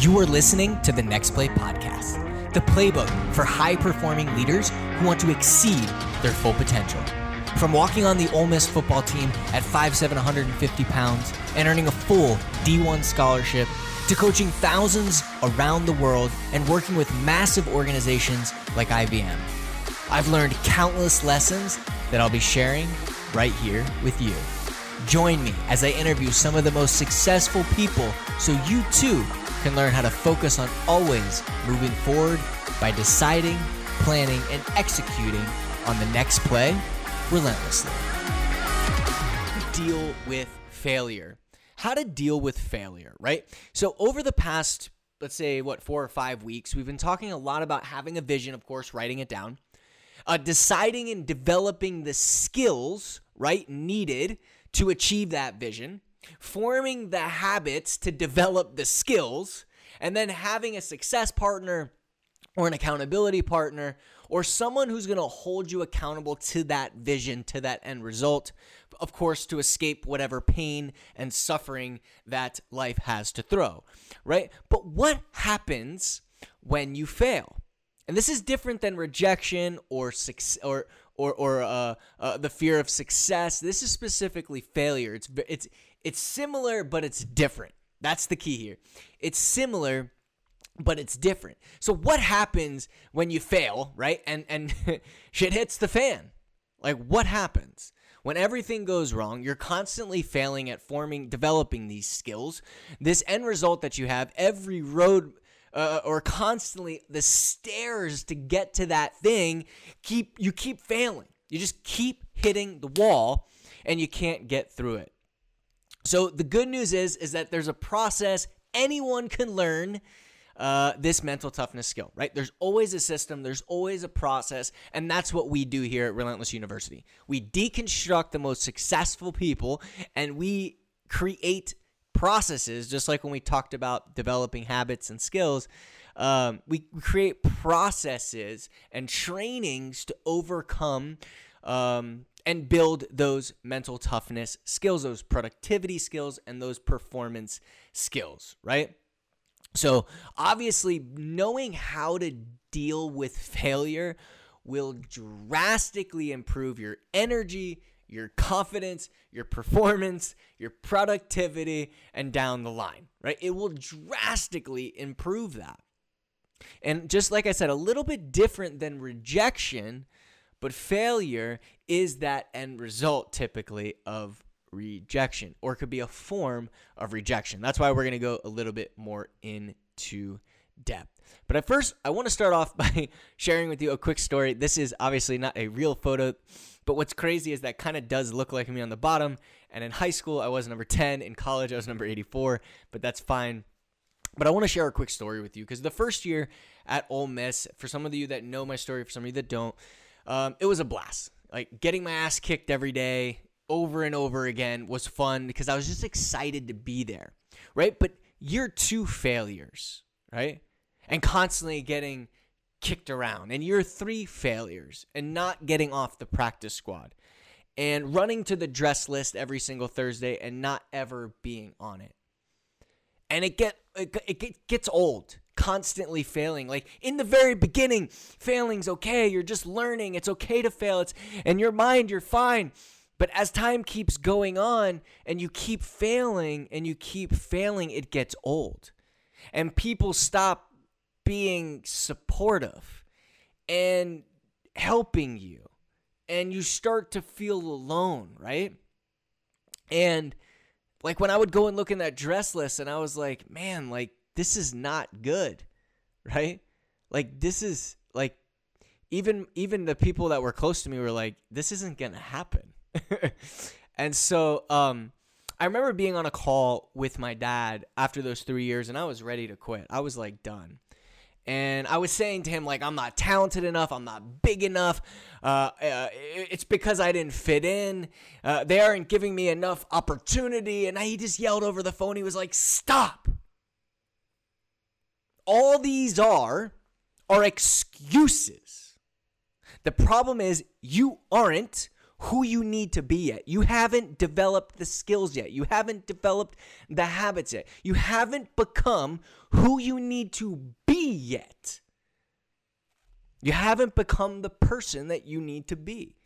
You are listening to the Next Play Podcast, the playbook for high performing leaders who want to exceed their full potential. From walking on the Ole Miss football team at 5'7, 150 pounds and earning a full D1 scholarship, to coaching thousands around the world and working with massive organizations like IBM. I've learned countless lessons that I'll be sharing right here with you. Join me as I interview some of the most successful people so you too can learn how to focus on always moving forward by deciding, planning, and executing on the next play relentlessly. Deal with failure. How to deal with failure, right? So, over the past, let's say, what, four or five weeks, we've been talking a lot about having a vision, of course, writing it down, uh, deciding and developing the skills, right, needed to achieve that vision, forming the habits to develop the skills, and then having a success partner or an accountability partner or someone who's going to hold you accountable to that vision, to that end result, of course, to escape whatever pain and suffering that life has to throw, right? But what happens when you fail? And this is different than rejection or success or or or uh, uh, the fear of success. This is specifically failure. It's it's it's similar, but it's different. That's the key here. It's similar, but it's different. So what happens when you fail, right? And and shit hits the fan. Like what happens? When everything goes wrong, you're constantly failing at forming developing these skills. This end result that you have, every road uh, or constantly the stairs to get to that thing, keep you keep failing. You just keep hitting the wall and you can't get through it. So the good news is is that there's a process anyone can learn uh, this mental toughness skill, right? There's always a system, there's always a process, and that's what we do here at Relentless University. We deconstruct the most successful people and we create processes, just like when we talked about developing habits and skills. Um, we create processes and trainings to overcome um, and build those mental toughness skills, those productivity skills, and those performance skills, right? So, obviously, knowing how to deal with failure will drastically improve your energy, your confidence, your performance, your productivity, and down the line, right? It will drastically improve that. And just like I said, a little bit different than rejection, but failure is that end result typically of rejection, or it could be a form of rejection. That's why we're going to go a little bit more into depth. But at first, I want to start off by sharing with you a quick story. This is obviously not a real photo, but what's crazy is that kind of does look like me on the bottom. And in high school, I was number 10. In college, I was number 84, but that's fine. But I want to share a quick story with you because the first year at Ole Miss, for some of you that know my story, for some of you that don't, um, it was a blast. Like getting my ass kicked every day, over and over again was fun because I was just excited to be there, right? But year two failures, right? And constantly getting kicked around, and year three failures, and not getting off the practice squad, and running to the dress list every single Thursday and not ever being on it. And it get it, it gets old constantly failing. Like in the very beginning, failing's okay. You're just learning. It's okay to fail. It's in your mind, you're fine. But as time keeps going on and you keep failing and you keep failing, it gets old. And people stop being supportive and helping you. And you start to feel alone, right? And like when I would go and look in that dress list and I was like, man, like this is not good, right? Like this is like even even the people that were close to me were like, this isn't gonna happen and so um, I remember being on a call with my dad after those three years, and I was ready to quit. I was like done. And I was saying to him, like, I'm not talented enough. I'm not big enough. Uh, uh, it's because I didn't fit in. Uh, they aren't giving me enough opportunity. And he just yelled over the phone. He was like, Stop. All these are are excuses. The problem is you aren't who you need to be yet. You haven't developed the skills yet. You haven't developed the habits yet. You haven't become who you need to yet. You haven't become the person that you need to be.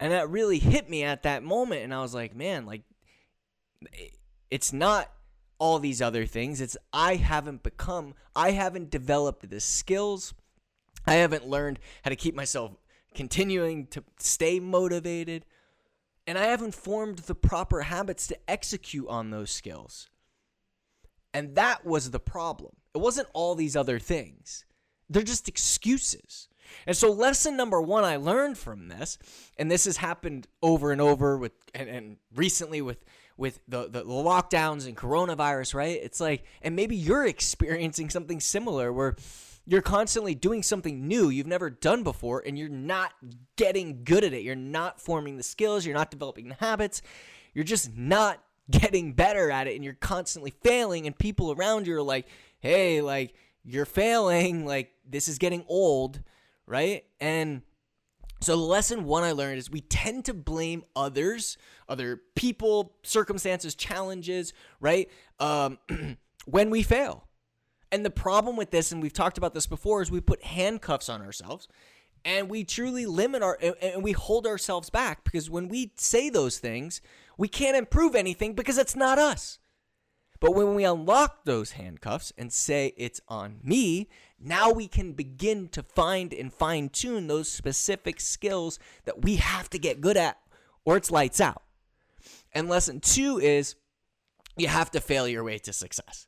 And that really hit me at that moment. And I was like, man, like, it's not all these other things. It's I haven't become, I haven't developed the skills. I haven't learned how to keep myself continuing to stay motivated. And I haven't formed the proper habits to execute on those skills. And that was the problem. It wasn't all these other things, they're just excuses. And so, lesson number one I learned from this, and this has happened over and over with, and, and recently with with the, the lockdowns and coronavirus, right? It's like, and maybe you're experiencing something similar where you're constantly doing something new you've never done before and you're not getting good at it. You're not forming the skills, you're not developing the habits, you're just not getting better at it and you're constantly failing and people around you are like, "Hey, like you're failing, like this is getting old." Right? And so, the lesson one I learned is we tend to blame others, other people, circumstances, challenges, right? Um, when we fail. And the problem with this, and we've talked about this before, is we put handcuffs on ourselves and we truly limit our and we hold ourselves back because when we say those things, we can't improve anything because it's not us. But when we unlock those handcuffs and say it's on me, now we can begin to find and fine tune those specific skills that we have to get good at, or it's lights out. And lesson two is you have to fail your way to success.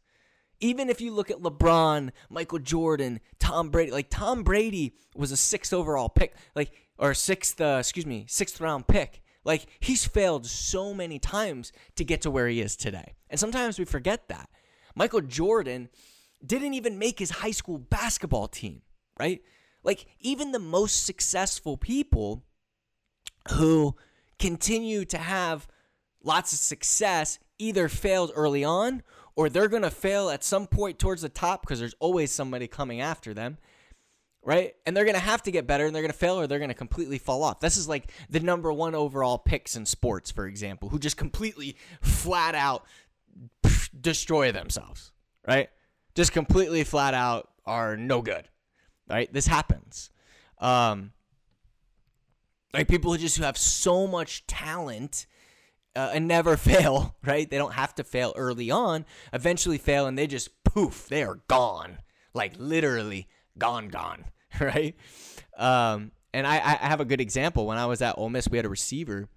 Even if you look at LeBron, Michael Jordan, Tom Brady, like Tom Brady was a sixth overall pick, like or sixth, uh, excuse me, sixth round pick. Like he's failed so many times to get to where he is today, and sometimes we forget that. Michael Jordan didn't even make his high school basketball team, right? Like, even the most successful people who continue to have lots of success either failed early on or they're going to fail at some point towards the top because there's always somebody coming after them, right? And they're going to have to get better and they're going to fail or they're going to completely fall off. This is like the number one overall picks in sports, for example, who just completely flat out destroy themselves, right? just completely flat out are no good. Right? This happens. Um, like people who just who have so much talent uh, and never fail, right? They don't have to fail early on, eventually fail, and they just poof, they are gone. Like literally gone, gone, right? Um, and I, I have a good example. When I was at Ole Miss, we had a receiver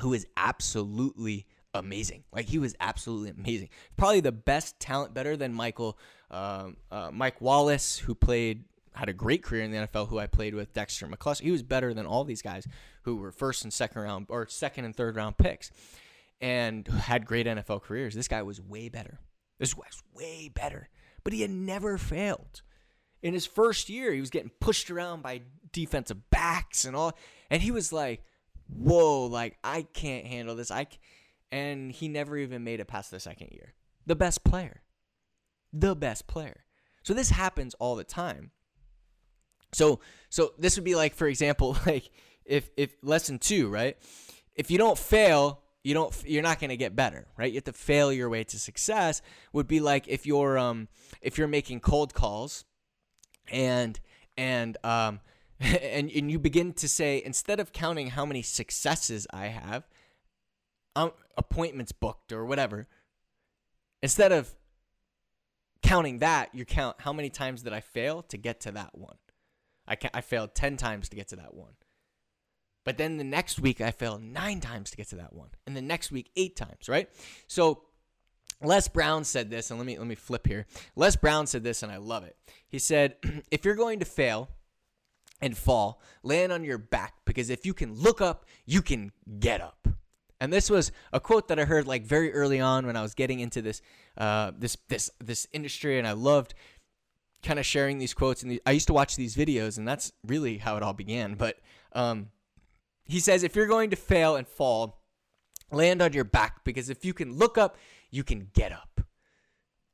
who is absolutely amazing. Like he was absolutely amazing. Probably the best talent, better than Michael, um, uh, Mike Wallace, who played had a great career in the NFL. Who I played with, Dexter McCluster. He was better than all these guys who were first and second round or second and third round picks, and had great NFL careers. This guy was way better. This was way better, but he had never failed. In his first year, he was getting pushed around by defensive backs and all, and he was like, "Whoa! Like I can't handle this. I." and he never even made it past the second year. The best player. The best player. So this happens all the time. So so this would be like for example like if if lesson 2, right? If you don't fail, you don't you're not going to get better, right? You have to fail your way to success would be like if you're um if you're making cold calls and and um and, and you begin to say instead of counting how many successes I have, um, appointments booked or whatever, instead of counting that, you count how many times did I fail to get to that one. I, I failed 10 times to get to that one. But then the next week, I failed nine times to get to that one. And the next week, eight times, right? So Les Brown said this, and let me let me flip here. Les Brown said this, and I love it. He said, "If you're going to fail and fall, land on your back because if you can look up, you can get up." And this was a quote that I heard like very early on when I was getting into this uh, this this this industry, and I loved kind of sharing these quotes. And the, I used to watch these videos, and that's really how it all began. But um, he says, if you're going to fail and fall, land on your back because if you can look up, you can get up.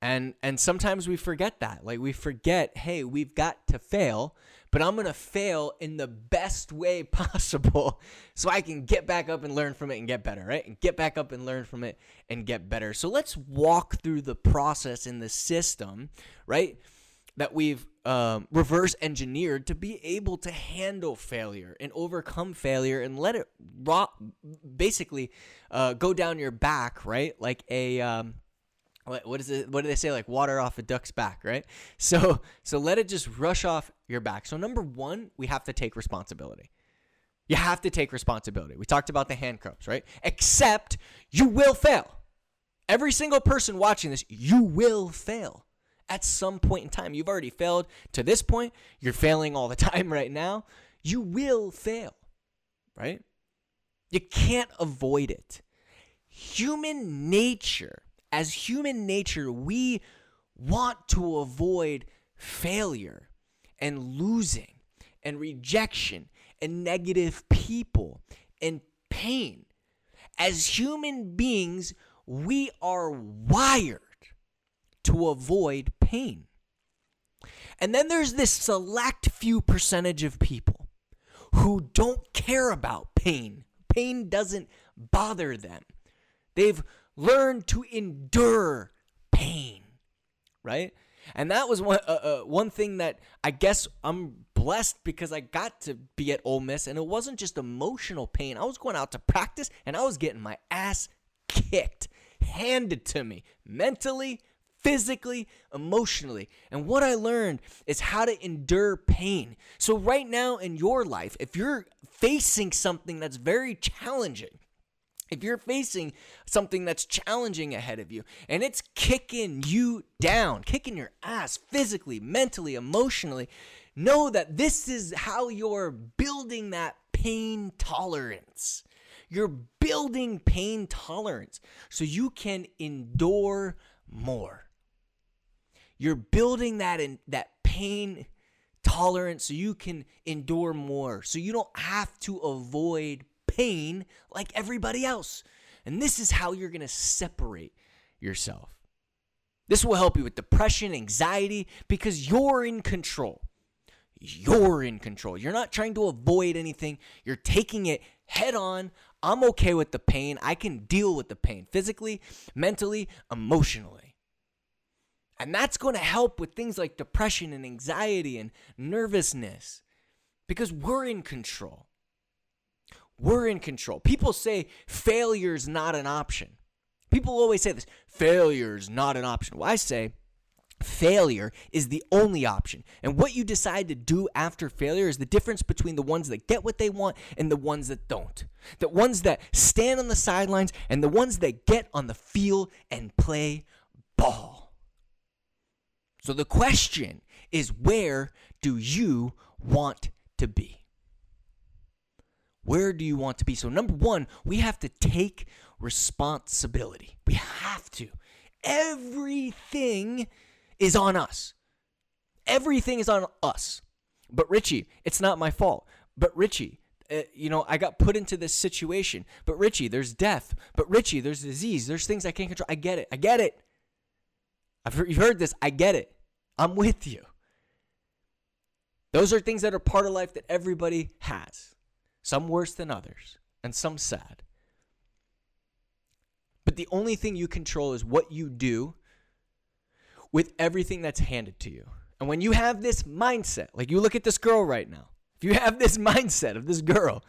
And and sometimes we forget that. Like we forget, hey, we've got to fail but I'm going to fail in the best way possible so I can get back up and learn from it and get better, right? And get back up and learn from it and get better. So let's walk through the process in the system, right? That we've um, reverse engineered to be able to handle failure and overcome failure and let it basically uh, go down your back, right? Like a. Um, what, what is it? What do they say? Like water off a duck's back, right? So so let it just rush off your back. So number one, we have to take responsibility. You have to take responsibility. We talked about the handcuffs, right? Except you will fail. Every single person watching this, you will fail at some point in time. You've already failed to this point. You're failing all the time right now. You will fail, right? You can't avoid it. Human nature as human nature, we want to avoid failure and losing and rejection and negative people and pain. As human beings, we are wired to avoid pain. And then there's this select few percentage of people who don't care about pain. Pain doesn't bother them. They've learned to endure pain, right? And that was one uh, uh, one thing that I guess I'm blessed because I got to be at Ole Miss, and it wasn't just emotional pain. I was going out to practice, and I was getting my ass kicked, handed to me mentally, physically, emotionally. And what I learned is how to endure pain. So right now in your life, if you're facing something that's very challenging, if you're facing something that's challenging ahead of you and it's kicking you down, kicking your ass physically, mentally, emotionally, know that this is how you're building that pain tolerance. You're building pain tolerance so you can endure more. You're building that in that pain tolerance so you can endure more. So you don't have to avoid pain like everybody else. And this is how you're going to separate yourself. This will help you with depression, anxiety, because you're in control. You're in control. You're not trying to avoid anything, you're taking it head on. I'm okay with the pain. I can deal with the pain physically, mentally, emotionally. And that's going to help with things like depression and anxiety and nervousness because we're in control. We're in control. People say failure is not an option. People always say this failure is not an option. Well, I say failure is the only option. And what you decide to do after failure is the difference between the ones that get what they want and the ones that don't. The ones that stand on the sidelines and the ones that get on the field and play ball. So the question is where do you want to be? Where do you want to be? So, number one, we have to take responsibility. We have to. Everything is on us. Everything is on us. But, Richie, it's not my fault. But, Richie, uh, you know, I got put into this situation. But, Richie, there's death. But, Richie, there's disease. There's things I can't control. I get it. I get it. I've heard, you've heard this. I get it. I'm with you. Those are things that are part of life that everybody has some worse than others, and some sad. But the only thing you control is what you do with everything that's handed to you. And when you have this mindset, like you look at this girl right now, if you have this mindset of this girl,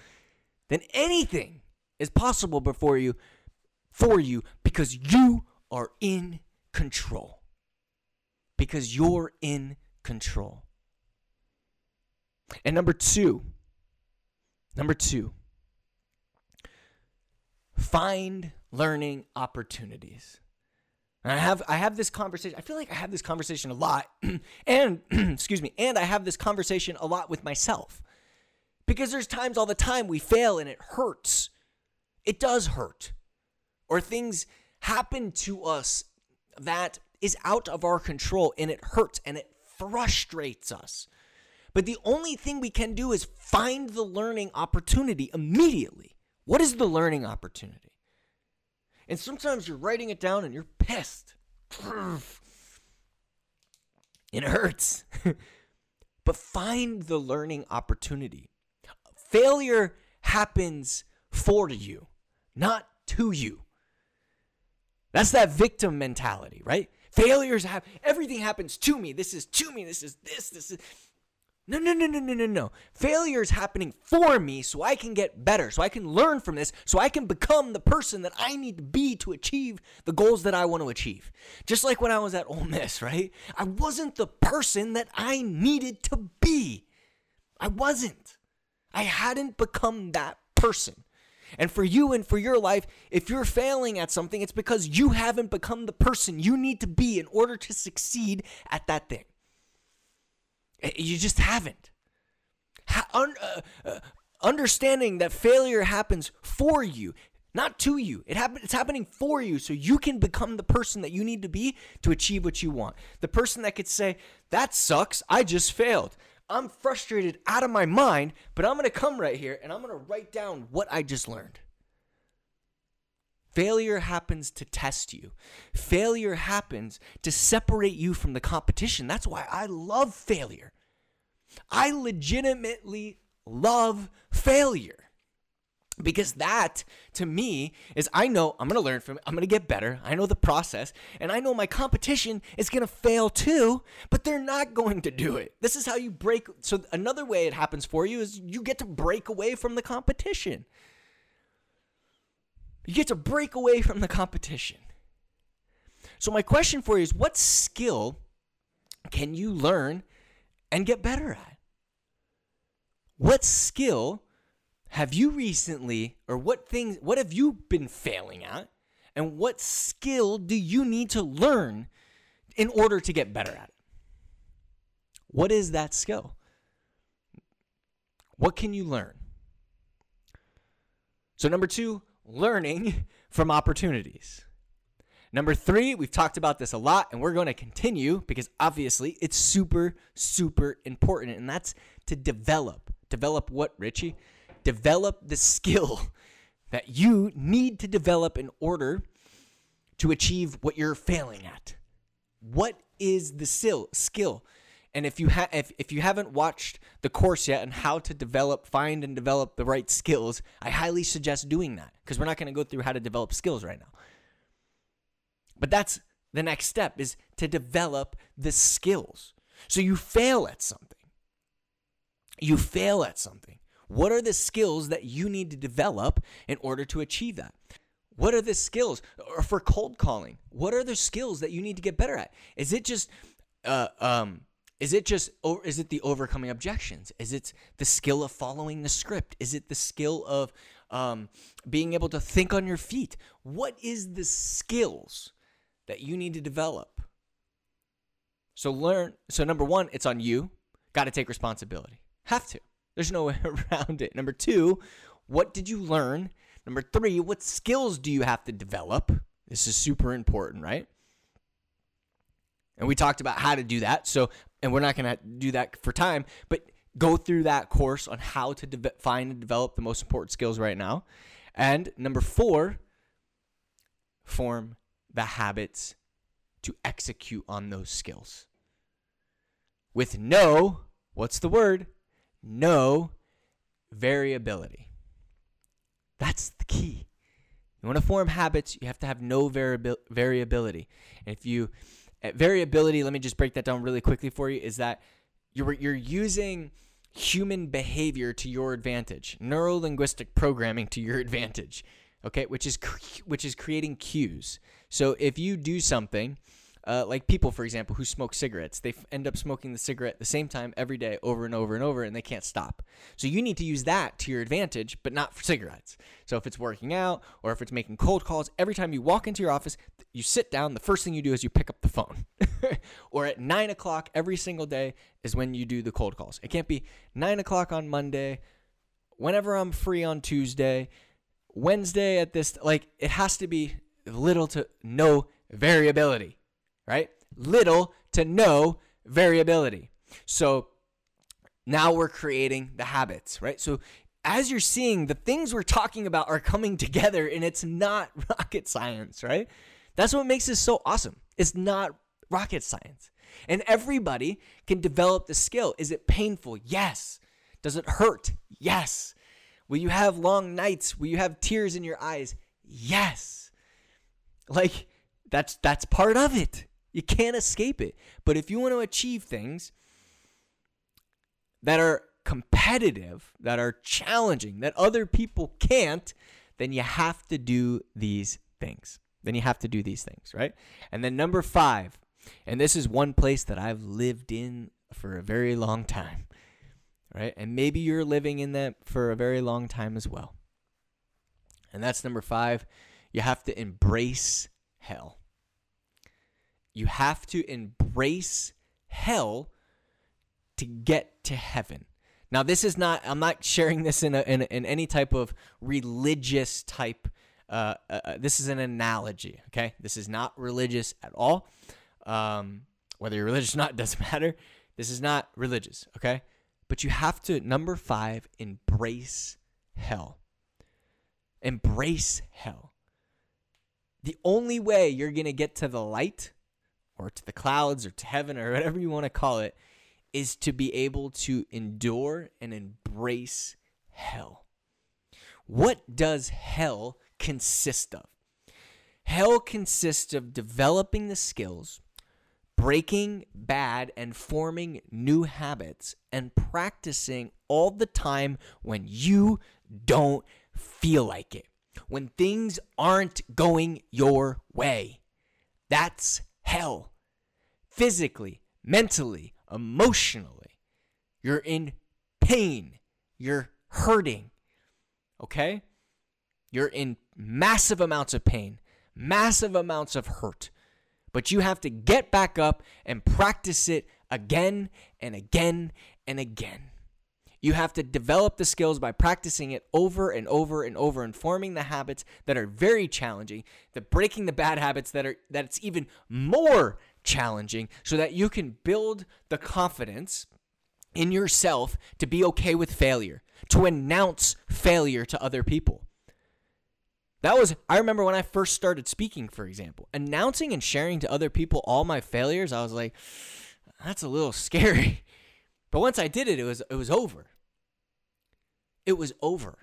then anything is possible before you for you because you are in control. Because you're in control. And number 2, Number two, find learning opportunities. And I have I have this conversation. I feel like I have this conversation a lot, and excuse me, and I have this conversation a lot with myself because there's times all the time we fail and it hurts. It does hurt, or things happen to us that is out of our control and it hurts and it frustrates us. But the only thing we can do is find the learning opportunity immediately. What is the learning opportunity? And sometimes you're writing it down and you're pissed. It hurts. but find the learning opportunity. Failure happens for you, not to you. That's that victim mentality, right? Failures have everything happens to me. This is to me. This is this. This is no, no, no, no, no, no, no. Failure is happening for me so I can get better, so I can learn from this, so I can become the person that I need to be to achieve the goals that I want to achieve. Just like when I was at Ole Miss, right? I wasn't the person that I needed to be. I wasn't. I hadn't become that person. And for you and for your life, if you're failing at something, it's because you haven't become the person you need to be in order to succeed at that thing. Eh, you just haven't. Uh, uh, understanding that failure happens for you, not to you. It happen- it's happening for you so you can become the person that you need to be to achieve what you want. The person that could say, That sucks. I just failed. I'm frustrated out of my mind, but I'm going to come right here and I'm going to write down what I just learned. Failure happens to test you. Failure happens to separate you from the competition. That's why I love failure. I legitimately love failure. Because that to me is I know I'm going to learn from it. I'm going to get better. I know the process. And I know my competition is going to fail too, but they're not going to do it. This is how you break. So, another way it happens for you is you get to break away from the competition. You get to break away from the competition. So, my question for you is what skill can you learn and get better at? What skill have you recently, or what things, what have you been failing at? And what skill do you need to learn in order to get better at it? What is that skill? What can you learn? So, number two, learning from opportunities. Number three, we've talked about this a lot and we're going to continue because obviously it's super, super important. And that's to develop. Develop what, Richie? Develop the skill that you need to develop in order to achieve what you're failing at. What is the skill? Skill. And if you ha- if, if you haven't watched the course yet on how to develop, find and develop the right skills, I highly suggest doing that because we're not going to go through how to develop skills right now. But that's the next step is to develop the skills. So you fail at something. You fail at something. What are the skills that you need to develop in order to achieve that? What are the skills or for cold calling? What are the skills that you need to get better at? Is it just uh, um, is it just or is it the overcoming objections? Is it the skill of following the script? Is it the skill of um, being able to think on your feet? What is the skills that you need to develop? So learn. So number one, it's on you. Got to take responsibility. Have to. There's no way around it. Number two, what did you learn? Number three, what skills do you have to develop? This is super important, right? And we talked about how to do that. So, and we're not going to do that for time, but go through that course on how to de- find and develop the most important skills right now. And number four, form the habits to execute on those skills. With no, what's the word? No variability. That's the key. You want to form habits, you have to have no variabil- variability. And if you uh, variability, let me just break that down really quickly for you is that you're you're using human behavior to your advantage, neuro linguistic programming to your advantage. Okay, which is which is creating cues. So if you do something uh, like people, for example, who smoke cigarettes, they f- end up smoking the cigarette the same time every day, over and over and over, and they can't stop. So you need to use that to your advantage, but not for cigarettes. So if it's working out or if it's making cold calls, every time you walk into your office, you sit down, the first thing you do is you pick up the phone. or at nine o'clock every single day is when you do the cold calls. It can't be nine o'clock on Monday, whenever I'm free on Tuesday, Wednesday at this, like it has to be little to no variability right? Little to no variability. So now we're creating the habits, right? So as you're seeing, the things we're talking about are coming together and it's not rocket science, right? That's what makes this so awesome. It's not rocket science. And everybody can develop the skill. Is it painful? Yes. Does it hurt? Yes. Will you have long nights? Will you have tears in your eyes? Yes. Like that's that's part of it. You can't escape it. But if you want to achieve things that are competitive, that are challenging, that other people can't, then you have to do these things. Then you have to do these things, right? And then number 5, and this is one place that I've lived in for a very long time, right? And maybe you're living in that for a very long time as well. And that's number five. You have to embrace hell. You have to embrace hell to get to heaven. Now, this is not, I'm not sharing this in, a, in, in any type of religious type. Uh, uh, uh this is an analogy, okay? This is not religious at all. Um, whether you're religious or not doesn't matter. This is not religious, okay? But you have to, number five, embrace hell. Embrace hell. The only way you're going to get to the light or to the clouds or to heaven or whatever you want to call it is to be able to endure and embrace hell. What does hell consist of? Hell consists of developing the skills breaking bad and forming new habits and practicing all the time when you don't feel like it, when things aren't going your way. That's hell. Physically, mentally, emotionally. You're in pain. You're hurting. Okay? You're in massive amounts of pain, massive amounts of hurt but you have to get back up and practice it again and again and again. You have to develop the skills by practicing it over and over and over and forming the habits that are very challenging, the breaking the bad habits that are that's even more challenging so that you can build the confidence in yourself to be okay with failure, to announce failure to other people. That was, I remember when I first started speaking, for example, announcing and sharing to other people all my failures. I was like, that's a little scary. But once I did it, it was, it was over. It was over.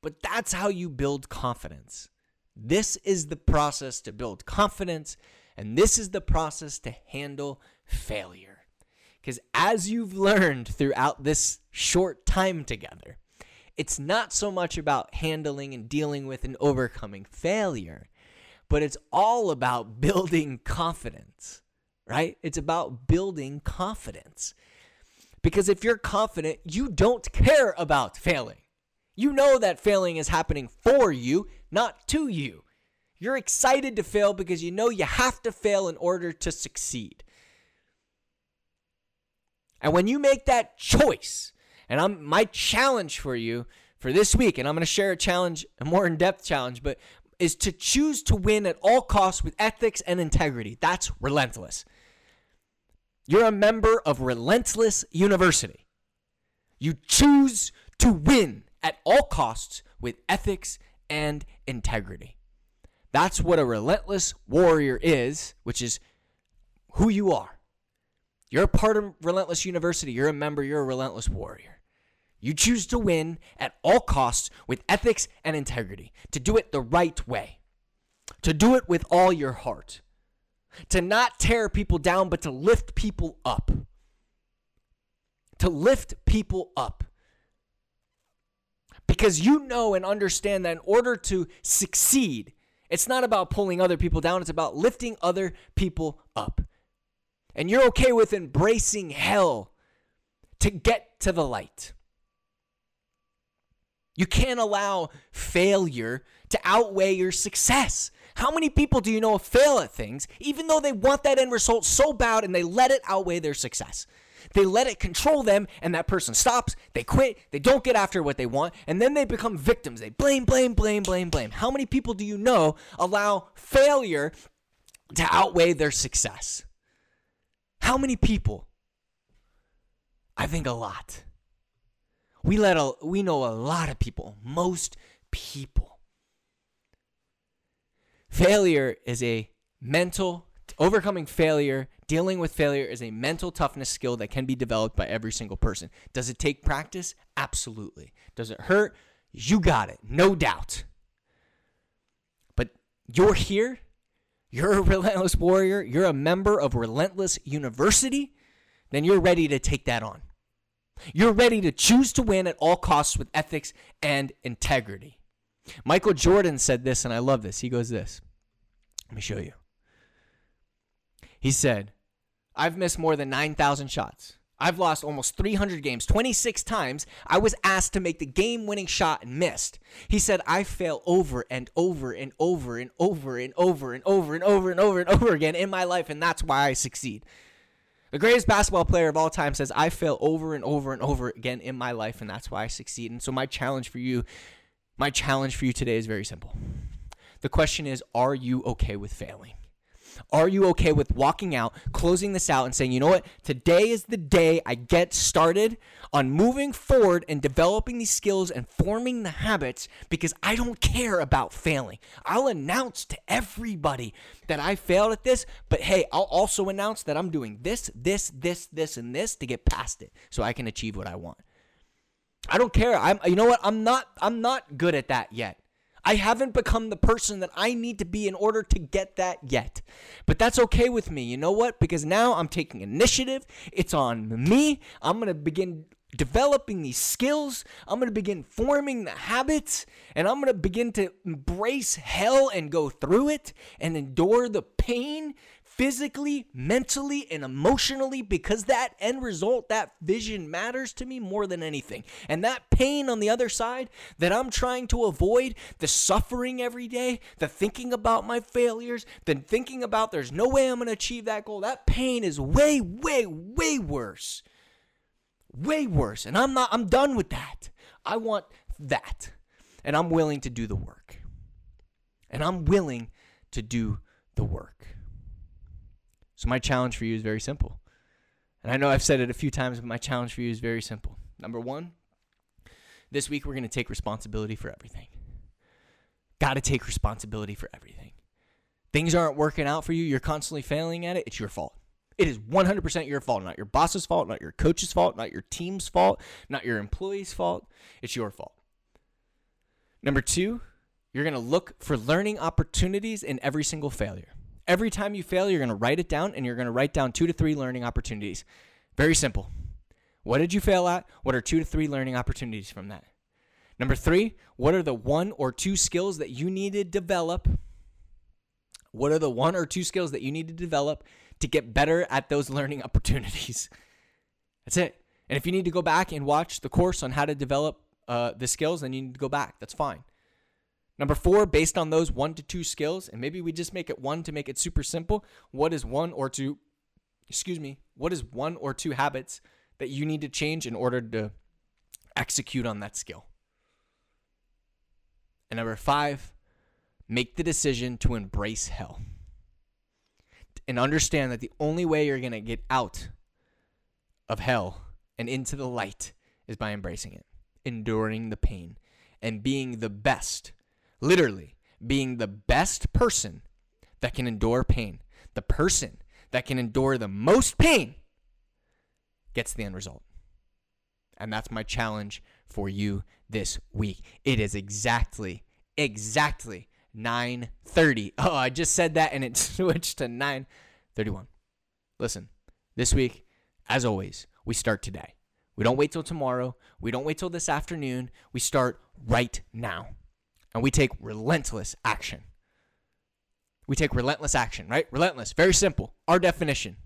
But that's how you build confidence. This is the process to build confidence, and this is the process to handle failure. Because as you've learned throughout this short time together, it's not so much about handling and dealing with and overcoming failure, but it's all about building confidence, right? It's about building confidence. Because if you're confident, you don't care about failing. You know that failing is happening for you, not to you. You're excited to fail because you know you have to fail in order to succeed. And when you make that choice, and I'm my challenge for you for this week, and I'm going to share a challenge, a more in-depth challenge, but is to choose to win at all costs with ethics and integrity. That's relentless. You're a member of Relentless University. You choose to win at all costs with ethics and integrity. That's what a relentless warrior is, which is who you are. You're a part of Relentless University. You're a member. You're a relentless warrior. You choose to win at all costs with ethics and integrity, to do it the right way, to do it with all your heart, to not tear people down, but to lift people up. To lift people up. Because you know and understand that in order to succeed, it's not about pulling other people down, it's about lifting other people up. And you're okay with embracing hell to get to the light. You can't allow failure to outweigh your success. How many people do you know fail at things even though they want that end result so bad and they let it outweigh their success? They let it control them and that person stops, they quit, they don't get after what they want, and then they become victims. They blame, blame, blame, blame, blame. How many people do you know allow failure to outweigh their success? How many people? I think a lot. We let a, we know a lot of people, most people. Failure is a mental overcoming failure Dealing with failure is a mental toughness skill that can be developed by every single person. Does it take practice? Absolutely. Does it hurt? You got it, no doubt. But you're here. You're a relentless warrior. You're a member of Relentless University. Then you're ready to take that on. You're ready to choose to win at all costs with ethics and integrity. Michael Jordan said this, and I love this. He goes, This. Let me show you. He said, I've missed more than 9,000 shots. I've lost almost 300 games. 26 times I was asked to make the game winning shot and missed. He said, I fail over and over and over and over and over and over and over and over and over again in my life, and that's why I succeed. The greatest basketball player of all time says, I fail over and over and over again in my life, and that's why I succeed. And so, my challenge for you, my challenge for you today is very simple. The question is, are you okay with failing? Are you okay with walking out, closing this out, and saying, you know what? Today is the day I get started on moving forward and developing these skills and forming the habits because I don't care about failing. I'll announce to everybody that I failed at this, but hey, I'll also announce that I'm doing this, this, this, this, and this to get past it so I can achieve what I want. I don't care. I'm you know what? I'm not I'm not good at that yet. I haven't become the person that I need to be in order to get that yet. But that's okay with me. You know what? Because now I'm taking initiative. It's on me. I'm going to begin developing these skills. I'm going to begin forming the habits and I'm going to begin to embrace hell and go through it and endure the pain physically, mentally, and emotionally because that end result, that vision matters to me more than anything. And that pain on the other side that I'm trying to avoid, the suffering every day, the thinking about my failures, the thinking about there's no way I'm going to achieve that goal, that pain is way, way, way worse. Way worse. And I'm not, I'm done with that. I want that. And I'm willing to do the work. And I'm willing to do the work. So my challenge for you is very simple. And I know I've said it a few times, but my challenge for you is very simple. Number one, this week we're going to take responsibility for everything. Got to take responsibility for everything. Things aren't working out for you, you're constantly failing at it, it's your fault. It is 100% your fault, not your boss's fault, not your coach's fault, not your team's fault, not your employee's fault. It's your fault. Number two, you're going to look for learning opportunities in every single failure. Every time you fail, you're going to write it down and you're going to write down two to three learning opportunities. Very simple. What did you fail at? What are two to three learning opportunities from that? Number three, what are the one or two skills that you need to develop? What are the one or two skills that you need to develop to get better at those learning opportunities? That's it. And if you need to go back and watch the course on how to develop uh, the skills, then you need to go back. That's fine. Number four, based on those one to two skills, and maybe we just make it one to make it super simple. What is one or two, excuse me, what is one or two habits that you need to change in order to execute on that skill? And number five, make the decision to embrace hell. And understand that the only way you're going to get out of hell and into the light is by embracing it, enduring the pain, and being the best literally being the best person that can endure pain. The person that can endure the most pain gets the end result. And that's my challenge for you this week. It is exactly, exactly 9:30. Oh, I just said that and it switched to 9:31. Listen, this week, as always, we start today. We don't wait till tomorrow. We don't wait till this afternoon. We start right now and we take relentless action. We take relentless action, right? Relentless, very simple. Our definition.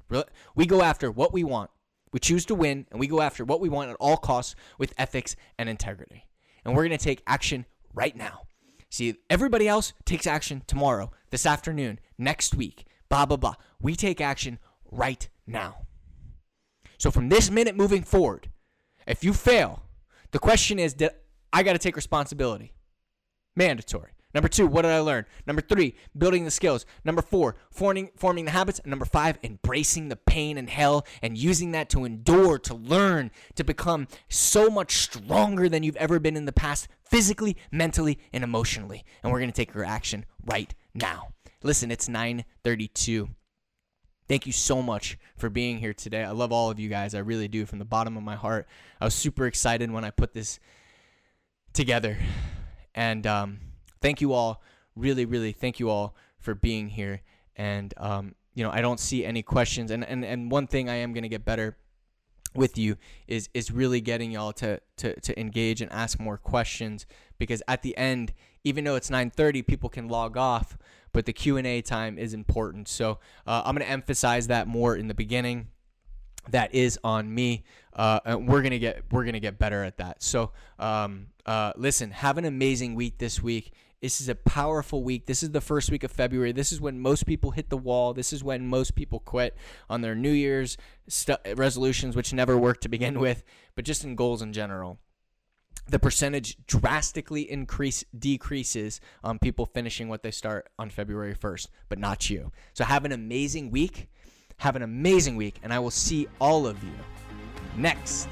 We go after what we want. We choose to win, and we go after what we want at all costs with ethics and integrity. And we're going to take action right now. See, everybody else takes action tomorrow, this afternoon, next week, blah, blah, blah. We take action right now. So from this minute moving forward, if you fail, the question is, did I got to take responsibility? Mandatory. Number two, what did I learn? Number three, building the skills. Number four, forming, forming the habits. And number five, embracing the pain and hell and using that to endure, to learn, to become so much stronger than you've ever been in the past, physically, mentally, and emotionally. And we're going to take your action right now. Listen, it's 932. Thank you so much for being here today. I love all of you guys. I really do from the bottom of my heart. I was super excited when I put this together. And um, thank you all. Really, really thank you all for being here. And, um, you know, I don't see any questions. And, and, and one thing I am going to get better with you is is really getting y'all to, to to engage and ask more questions because at the end even though it's 9:30 people can log off but the Q&A time is important so uh, I'm going to emphasize that more in the beginning that is on me uh, and we're gonna get we're gonna get better at that so um, uh, listen have an amazing week this week this is a powerful week. This is the first week of February. This is when most people hit the wall. This is when most people quit on their New Year's resolutions, which never work to begin with, but just in goals in general. The percentage drastically increase decreases on people finishing what they start on February 1st, but not you. So have an amazing week. Have an amazing week, and I will see all of you next.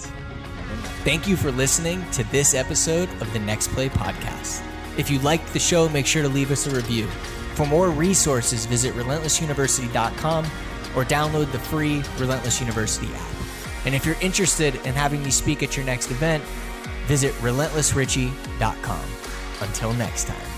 Thank you for listening to this episode of the Next Play Podcast. If you liked the show, make sure to leave us a review. For more resources, visit relentlessuniversity.com or download the free Relentless University app. And if you're interested in having me speak at your next event, visit relentlessrichie.com. Until next time.